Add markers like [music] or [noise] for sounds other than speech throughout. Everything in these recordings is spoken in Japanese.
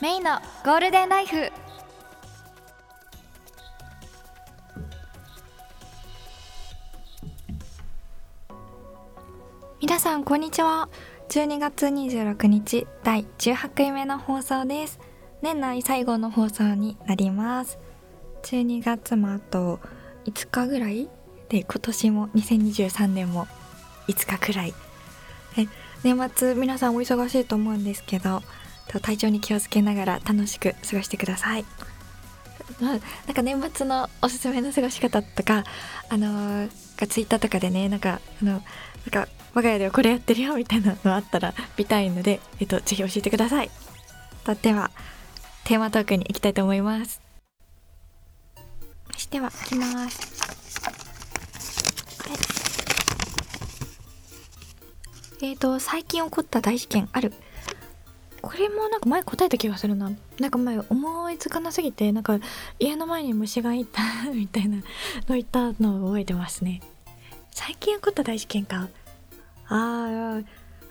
メイのゴールデンライフ。皆さんこんにちは。12月26日第18回目の放送です。年内最後の放送になります。12月もあと5日ぐらいで今年も2023年も5日くらい。年末皆さんお忙しいと思うんですけど体調に気をつけながら楽しく過ごしてください。なんか年末のおすすめの過ごし方とか、あのー、がツイッターとかでね、なんか、あの、なんか、我が家ではこれやってるよみたいなのあったら見たいので、えっと、ぜひ教えてください。とでは、テーマトークに行きたいと思います。では、行きます。えっ、ー、と、最近起こった大事件ある？これもなんか前答えた気がするな。なんか前思いつかなすぎてなんか家の前に虫がいたみたいなの言ったのを覚えてますね。最近起こった大事件か。あ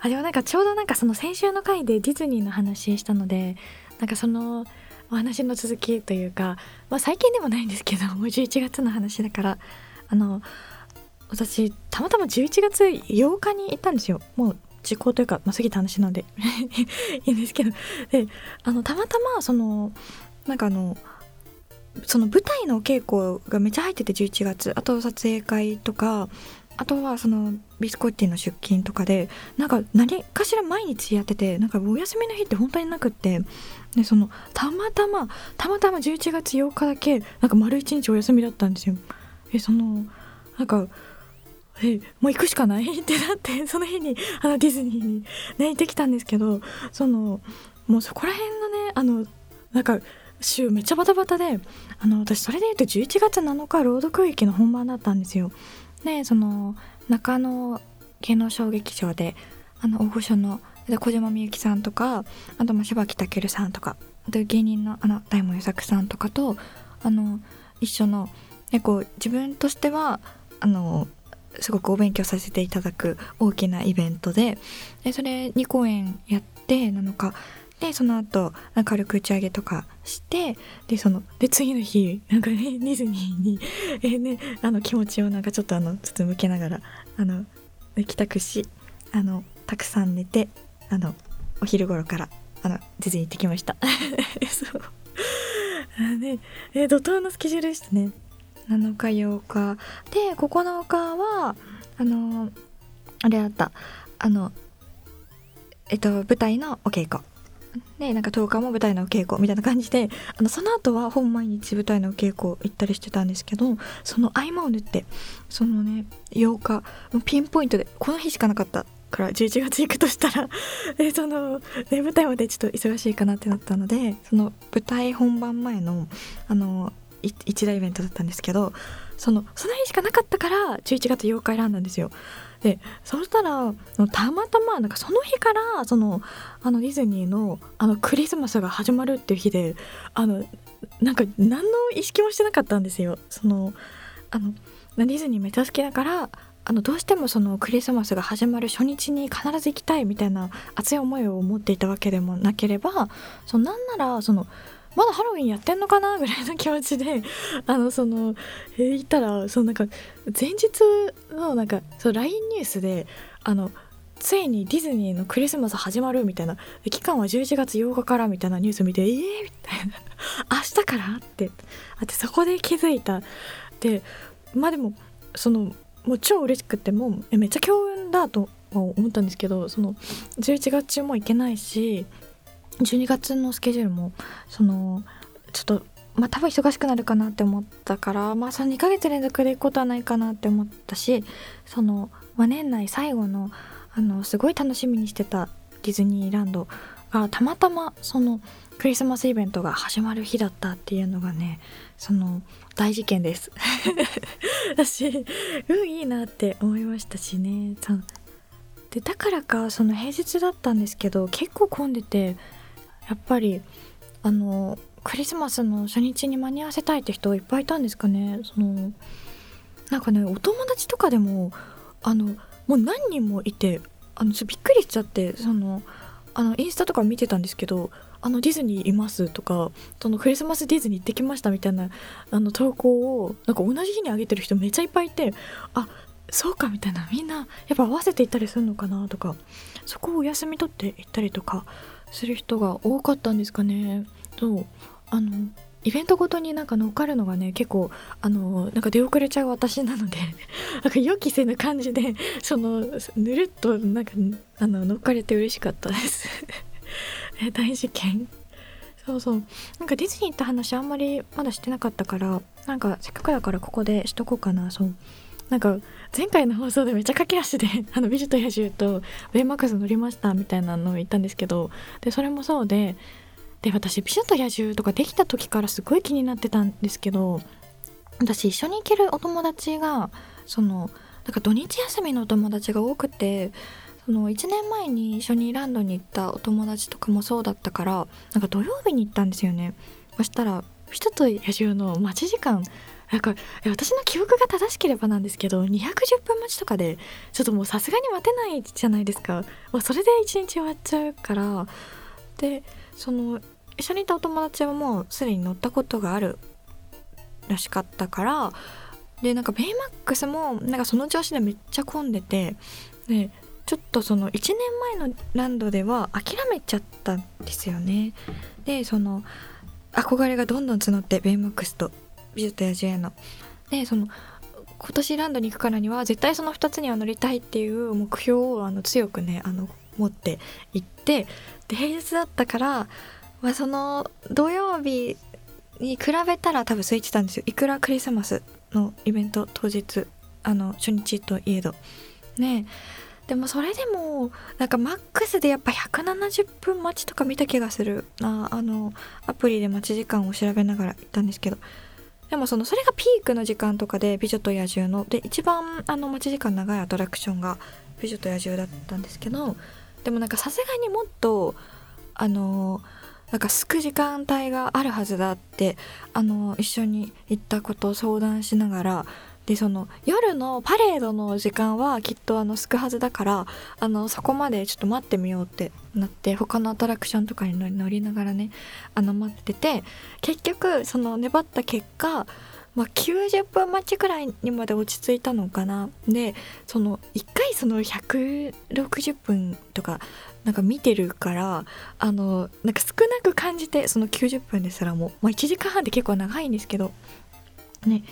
あでもなんかちょうどなんかその先週の回でディズニーの話したのでなんかそのお話の続きというか、まあ、最近でもないんですけどもう11月の話だからあの私たまたま11月8日に行ったんですよ。もう時効というか、まあ、過ぎた話なんで [laughs] いいんですけどであのたまたまそのなんかあのその舞台の稽古がめっちゃ入ってて11月あと撮影会とかあとはそのビスコッティの出勤とかでなんか何かしら毎日やっててなんかお休みの日って本当になくってでそのたまたまたまたま11月8日だけなんか丸一日お休みだったんですよ。えそのなんかえ [laughs] もう行くしかない [laughs] ってなってその日にあのディズニーに、ね、行ってきたんですけどそのもうそこら辺のねあのなんか週めっちゃバタバタであの私それで言うと11月7日朗読劇の本番だったんですよ。でその中野芸能小劇場であの大御所の小島みゆきさんとかあと柴木健さんとかあと芸人のあの大門優作さんとかとあの一緒の結構自分としてはあのすごくお勉強させていただく大きなイベントででそれ2公演やって7日でその後軽く打ち上げとかしてでそので次の日なんかね [laughs] ディズニーに、[laughs] えー、ね、あの気持ちをなんかちょっとあのちょっと向けながらあの帰宅しあのたくさん寝てあのお昼頃からあのディズニー行ってきました。[laughs] そう。あね。えー、怒涛のスケジュールでしたね。7日8日。で9日はあのあれだった。あのえっと舞台のお稽古。でなんか10日も舞台のお稽古みたいな感じであのその後はほぼ毎日舞台のお稽古行ったりしてたんですけどその合間を縫ってそのね8日ピンポイントでこの日しかなかったから11月行くとしたら [laughs] でその、ね、舞台までちょっと忙しいかなってなったのでその舞台本番前のあの一大イベントだったんですけどそのその日しかなかったから11月8日選んだんですよ。でそしたらたまたまなんかその日からそのあのディズニーのあのクリスマスが始まるっていう日であのなんか何の意識もしてなかったんですよ。そのあのディズニーめっちゃ好きだからあのどうしてもそのクリスマスが始まる初日に必ず行きたいみたいな熱い思いを持っていたわけでもなければそのなんならそのまだハロウィンやってんのかなぐらいの気持ちで [laughs] あのその、えー、言ったらそのなんか前日のなんかそう LINE ニュースであのついにディズニーのクリスマス始まるみたいな期間は11月8日からみたいなニュース見てえー、みたいな。[laughs] 明日からって。あってそこで気づいた。でまあでもそのもう超嬉しくてもうめっちゃ強運だと思ったんですけどその11月中も行けないし12月のスケジュールもそのちょっとまあ多分忙しくなるかなって思ったからまあその2ヶ月連続で行くことはないかなって思ったしその、まあ、年内最後のあのすごい楽しみにしてたディズニーランドがたまたまそのクリスマスイベントが始まる日だったっていうのがねその大事件です。[laughs] 私運いいなって思いましたしね。でだからかその平日だったんですけど結構混んでてやっぱりあのクリスマスの初日に間に合わせたいって人いっぱいいたんですかね。そのなんかねお友達とかでもあのもう何人もいてあのびっくりしちゃってそのあのインスタとか見てたんですけど「あのディズニーいます」とか「そのクリスマスディズニー行ってきました」みたいなあの投稿をなんか同じ日に上げてる人めっちゃいっぱいいてあそうかみたいなみんなやっぱ合わせて行ったりするのかなとかそこをお休み取って行ったりとかする人が多かったんですかね。とあのイベントごとになんか乗っかるのがね結構あのなんか出遅れちゃう私なので [laughs] なんか予期せぬ感じでそのぬるっとなんかあの乗っかれて嬉しかったです。[laughs] 大事件。そうそう。なんかディズニーった話あんまりまだしてなかったからなんかせっかくだからここでしとこうかな。そう。なんか前回の放送でめっちゃ駆け足で「[laughs] あの美女と野獣」と「ベイマックス乗りました」みたいなのを言ったんですけどでそれもそうでで私「美女と野獣」とかできた時からすごい気になってたんですけど私一緒に行けるお友達がそのなんか土日休みのお友達が多くてその1年前に一緒にランドに行ったお友達とかもそうだったからなんか土曜日に行ったんですよね。そしたら「美女と野獣」の待ち時間なんか私の記憶が正しければなんですけど210分待ちとかでちょっともうさすがに待てないじゃないですか、まあ、それで1日終わっちゃうから。でその一緒にいたお友達はもうすでに乗ったことがあるらしかったから。でなんかベイマックスもなんかその調子でめっちゃ混んでて。でちょっとその1年前のランドでは諦めちゃったんですよね。でその憧れがどんどん募ってベイマックスと。美女と野獣への。でその今年ランドに行くからには絶対その2つには乗りたいっていう目標をあの強くねあの持って行ってで平日だったからまあ、その土曜日に比べたら多分空いてたんですよ。いくらクリスマスのイベント当日あの初日といえど。ね。でもそれでもなんかマックスでやっぱ170分待ちとか見た気がする。なあのアプリで待ち時間を調べながら行ったんですけど。でもそのそれがピークの時間とかで「美女と野獣の」で一番あの待ち時間長いアトラクションが「美女と野獣」だったんですけどでもなんかさすがにもっとあのなんかすく時間帯があるはずだってあの一緒に行ったことを相談しながらでその夜のパレードの時間はきっとあのすくはずだからあのそこまでちょっと待ってみようってなって他のアトラクションとかに乗りながらねあの待ってて結局その粘った結果まあ、90分待ちくらいにまで落ち着いたのかな。でその1回その160分とかなんか見てるからあのなんか少なく感じてその90分ですらも、まあ、1時間半って結構長いんですけどね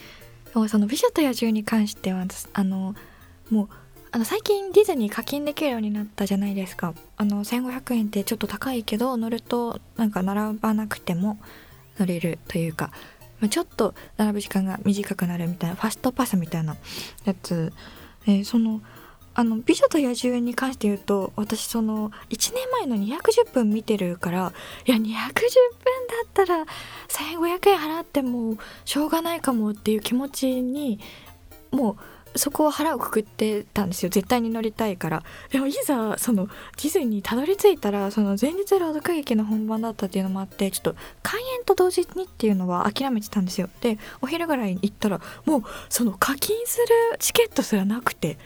その「美女と野獣」に関してはあのもうあの最近ディズニー課金できるようになったじゃないですか。あの1500円ってちょっと高いけど乗るとなんか並ばなくても乗れるというか、まあ、ちょっと並ぶ時間が短くなるみたいなファストパスみたいなやつ、えー、そのあの「美女と野獣」に関して言うと私その1年前の210分見てるからいや210分だったら1500円払ってもしょうがないかもっていう気持ちにもうそこを腹をくくってたんですよ。絶対に乗りたいから。でもいざそのディズニーにたどり着いたらその前日朗読劇の本番だったっていうのもあってちょっと開演と同時にっていうのは諦めてたんですよ。でお昼ぐらいに行ったらもうその課金するチケットすらなくて。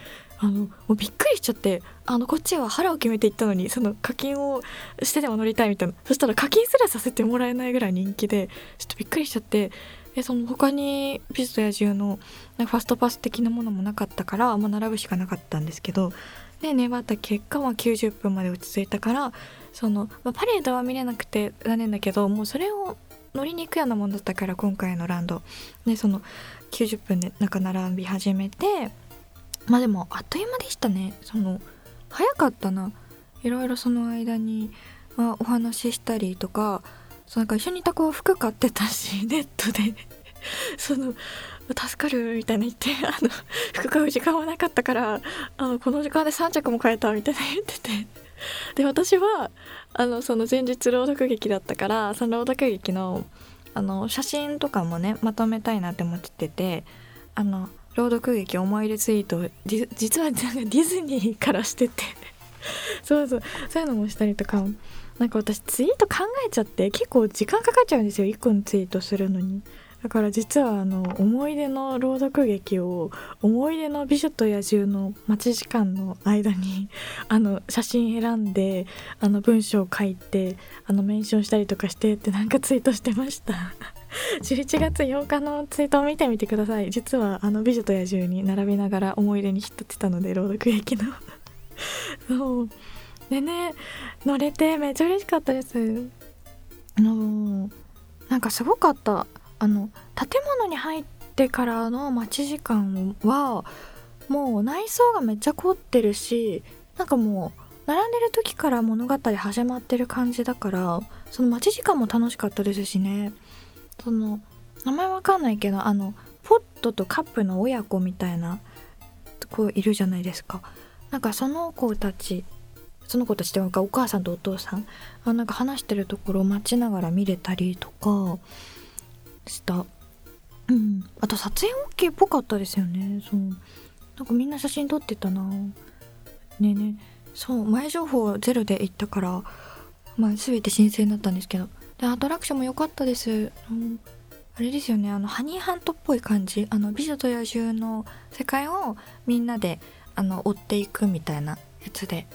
あのもうびっくりしちゃってあのこっちは腹を決めて行ったのにその課金をしてでも乗りたいみたいな。そしたら課金すらさせてもらえないぐらい人気でちょっとびっくりしちゃってでその他に「美女と野獣」のファストパス的なものもなかったから、まあ、並ぶしかなかったんですけどで粘った結果は90分まで落ち着いたからその、まあ、パレードは見れなくて残念だけどもうそれを乗りに行くようなもんだったから今回のランド。でその90分でなんか並び始めてまあでもあっという間でしたね。その早かったな。いろいろその間に、まあ、お話ししたりとかそなんか一緒にいた子は服買ってたし [laughs] ネットで。[laughs] その助かるみたいな言ってあの服買う時間はなかったからあのこの時間で3着も買えたみたいな [laughs] 言ってて。で私はあのその前日朗読劇だったからその朗読劇のあの写真とかもねまとめたいなって思っててあの朗読劇思い出ツイート実はなんかディズニーからしてて。[laughs] そうそう。そういうのもしたりとか。なんか私ツイート考えちゃって結構時間かかっちゃうんですよ。1個のツイートするのに。だから実はあの思い出の朗読劇を思い出の美女と野獣の待ち時間の間に [laughs] あの写真選んであの文章を書いてあのメンションしたりとかしてってなんかツイートしてました。[laughs] 11月8日のツイートを見てみてください。実はあの美女と野獣に並びながら思い出に浸ってたので朗読劇の。[laughs] そう。でね乗れてめっちゃ嬉しかったです。あのなんかすごかった。あの建物に入ってからの待ち時間はもう内装がめっちゃ凝ってるしなんかもう並んでる時から物語始まってる感じだからその待ち時間も楽しかったですしね。その名前わかんないけどあのポットとカップの親子みたいな子いるじゃないですか。なんかその子たちその子たちっていうかお母さんとお父さんあなんか話してるところを待ちながら見れたりとかした。うん。あと撮影 OK っぽかったですよね。そう。なんかみんな写真撮ってたな。ねえねそう。前情報ゼロで行ったからまあ全て新鮮だったんですけど。でアトラクションも良かったです、あれですよね。あのハニーハントっぽい感じ。あの美女と野獣の世界をみんなであの追っていくみたいなやつで。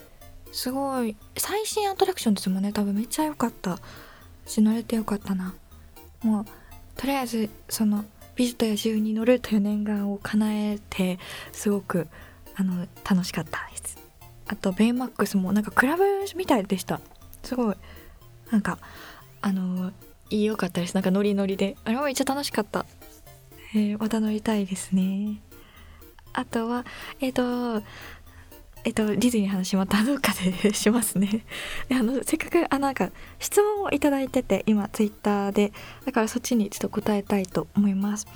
すごい。最新アトラクションですもんね。多分めっちゃ良かった。し乗れてよかったな。もうとりあえずその美女と野獣に乗るという念願を叶えてすごくあの楽しかった。ですあとベイマックスもなんかクラブみたいでした。すごい。なんかあのいいよかったですなんかノリノリであれもめっちゃ楽しかったえー、また乗りたいですねあとはえっ、ー、とえっと、ディズニーの話またどうかでしますね。で [laughs] あのせっかくあなんか質問を頂いてて今ツイッターでだからそっちにちょっと答えたいと思います。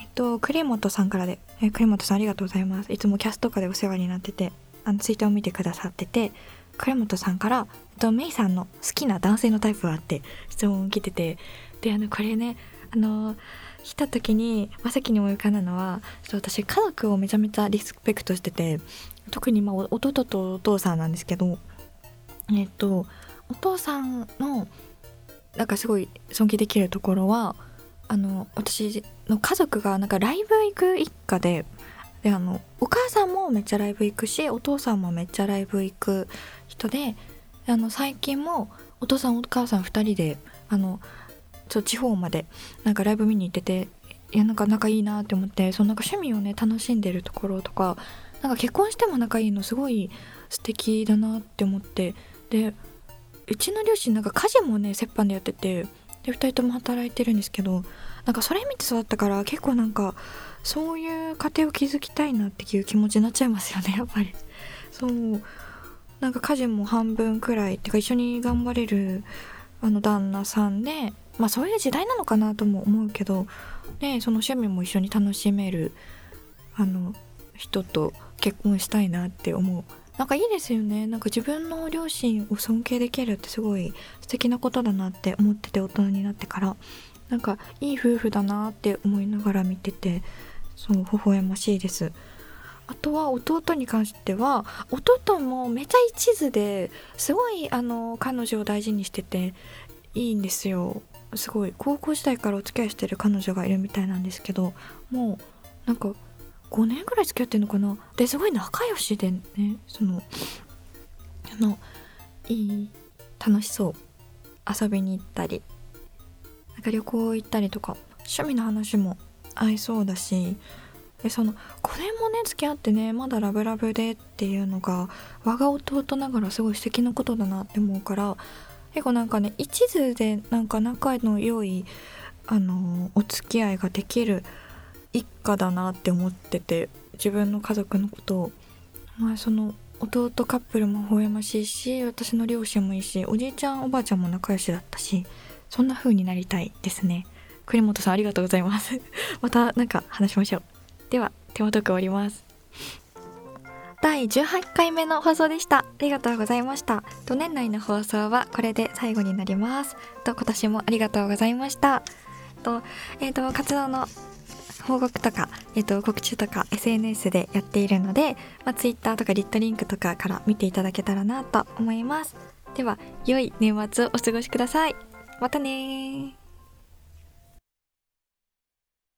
えっと栗本さんからで、え栗本さんありがとうございます。いつもキャストとかでお世話になっててあのツイッターを見てくださってて栗本さんから、えっと、メイさんの好きな男性のタイプはって質問を来てて。であのこれねあの来た時に真っ先に思い浮かんだのはちょっと私家族をめちゃめちゃリスペクトしてて特にまあ弟とお父さんなんですけどえっとお父さんのなんかすごい尊敬できるところはあの私の家族がなんかライブ行く一家でであのお母さんもめっちゃライブ行くしお父さんもめっちゃライブ行く人であの最近もお父さんお母さん2人であのちょ地方までなんかライブ見に行ってていやなんか仲いいなって思ってそのなんか趣味をね楽しんでるところとかなんか結婚しても仲いいのすごい素敵だなって思ってでうちの両親なんか家事もね折半でやっててで2人とも働いてるんですけどなんかそれ見て育ったから結構なんかそういう家庭を築きたいなっていう気持ちになっちゃいますよね [laughs] やっぱり。そうなんか家事も半分くらいってか一緒に頑張れるあの旦那さんでまあそういう時代なのかなとも思うけどでその趣味も一緒に楽しめるあの人と結婚したいなって思う。なんかいいですよね。なんか自分の両親を尊敬できるってすごい素敵なことだなって思ってて大人になってから。なんかいい夫婦だなって思いながら見ててそう微笑ましいです。あとは弟に関しては弟もめちゃ一途ですごいあの彼女を大事にしてていいんですよ。すごい高校時代からお付き合いしてる彼女がいるみたいなんですけどもうなんか5年ぐらい付き合ってんのかな？ですごい仲良しでねそのあのいい楽しそう遊びに行ったり。なんか旅行行ったりとか趣味の話も合いそうだしでその5年もね付き合ってねまだラブラブでっていうのが我が弟ながらすごい素敵なことだなって思うから結構なんかね一途でなんか仲の良いあのお付き合いができる一家だなって思ってて自分の家族のことを、まあ、その弟カップルも微笑ましいし私の両親もいいしおじいちゃんおばあちゃんも仲良しだったしそんな風になりたいですね栗本さんありがとうございます [laughs] また何か話しましょうでは手元く終わります第18回目の放送でした。ありがとうございました。と年内の放送はこれで最後になります。と今年もありがとうございました。とえっ、ー、と活動の報告とか、えっと、告知とか SNS でやっているので、まあ、Twitter とかリットリンクとかから見ていただけたらなと思います。では、良い年末をお過ごしください。またね